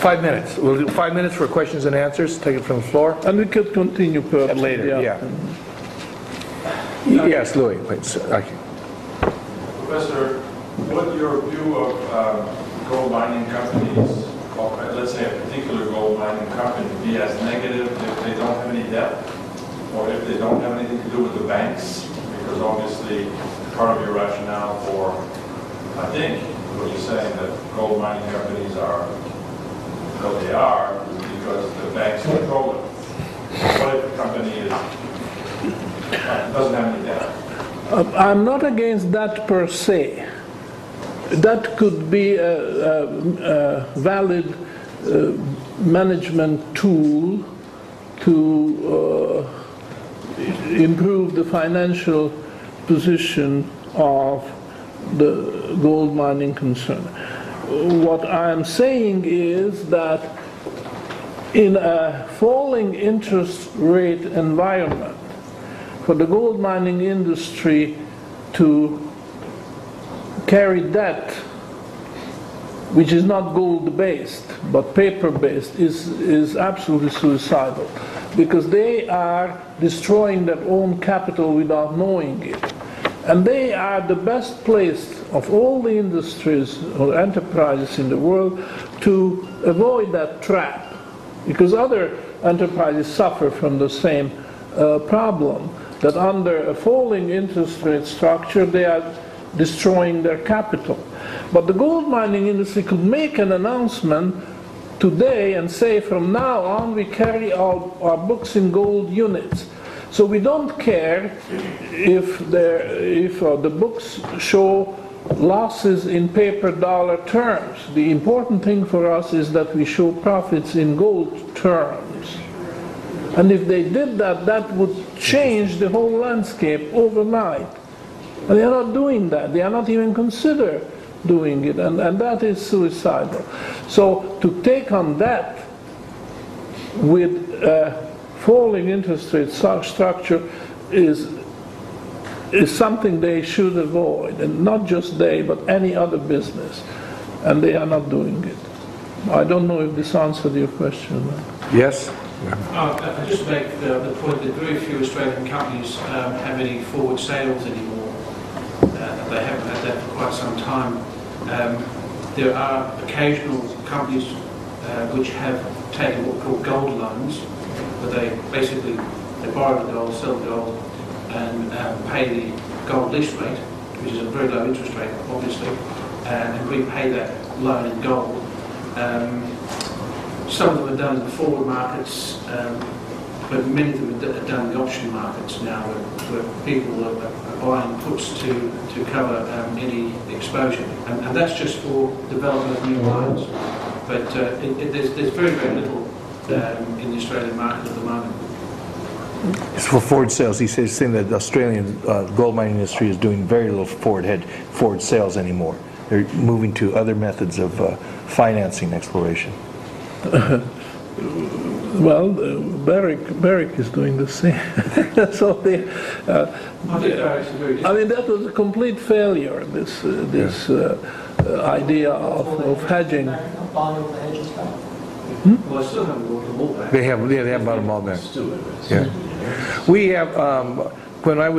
Five minutes. We'll do five minutes for questions and answers, take it from the floor. And we could continue perhaps in Later, the yeah. afternoon. Yes, Louis, please. Okay. Professor, what your view of um, gold mining companies, or let's say a particular gold mining company, be as negative if they don't have any debt? Or if they don't have anything to do with the banks? Because obviously, part of your rationale for, I think, what you're saying, that gold mining companies are, what they are, because the banks control it. What if a company is, doesn't have any debt? Uh, I'm not against that per se. That could be a, a, a valid uh, management tool to uh, improve the financial position of the gold mining concern. What I'm saying is that in a falling interest rate environment, for the gold mining industry to carry debt, which is not gold based but paper based, is, is absolutely suicidal because they are destroying their own capital without knowing it. And they are the best placed of all the industries or enterprises in the world to avoid that trap because other enterprises suffer from the same uh, problem that under a falling interest rate structure they are destroying their capital. But the gold mining industry could make an announcement today and say from now on we carry our, our books in gold units. So we don't care if, if uh, the books show losses in paper dollar terms. The important thing for us is that we show profits in gold terms. And if they did that, that would change the whole landscape overnight. And they are not doing that. They are not even consider doing it. And, and that is suicidal. So to take on that with a falling interest rate structure is, is something they should avoid. And not just they, but any other business. And they are not doing it. I don't know if this answered your question. Yes? Uh, I just make the, the point that very few Australian companies um, have any forward sales anymore. Uh, they haven't had that for quite some time. Um, There are occasional companies uh, which have taken what are called gold loans, where they basically, they borrow the gold, sell the gold, and um, pay the gold lease rate, which is a very low interest rate, obviously, and repay that loan in gold. Um, Some of them are done in the forward markets, um, but many of them are done in the option markets now, where, where people are buying puts to, to cover um, any exposure. And, and that's just for development of new mines. But uh, it, it, there's, there's very, very little um, in the Australian market at the moment. It's for forward sales. He says saying that the Australian uh, gold mining industry is doing very little forward head, forward sales anymore. They're moving to other methods of uh, financing exploration. Well, uh, Barrick, Barrick is doing the same. So they, uh, I think it's a very I mean, that was a complete failure, this, uh, this uh, uh, idea of of hedging. Buying all the hedges back. Well, I still haven't brought them all back. They have, yeah, they have bought them all back. Yeah. We have, um, when I was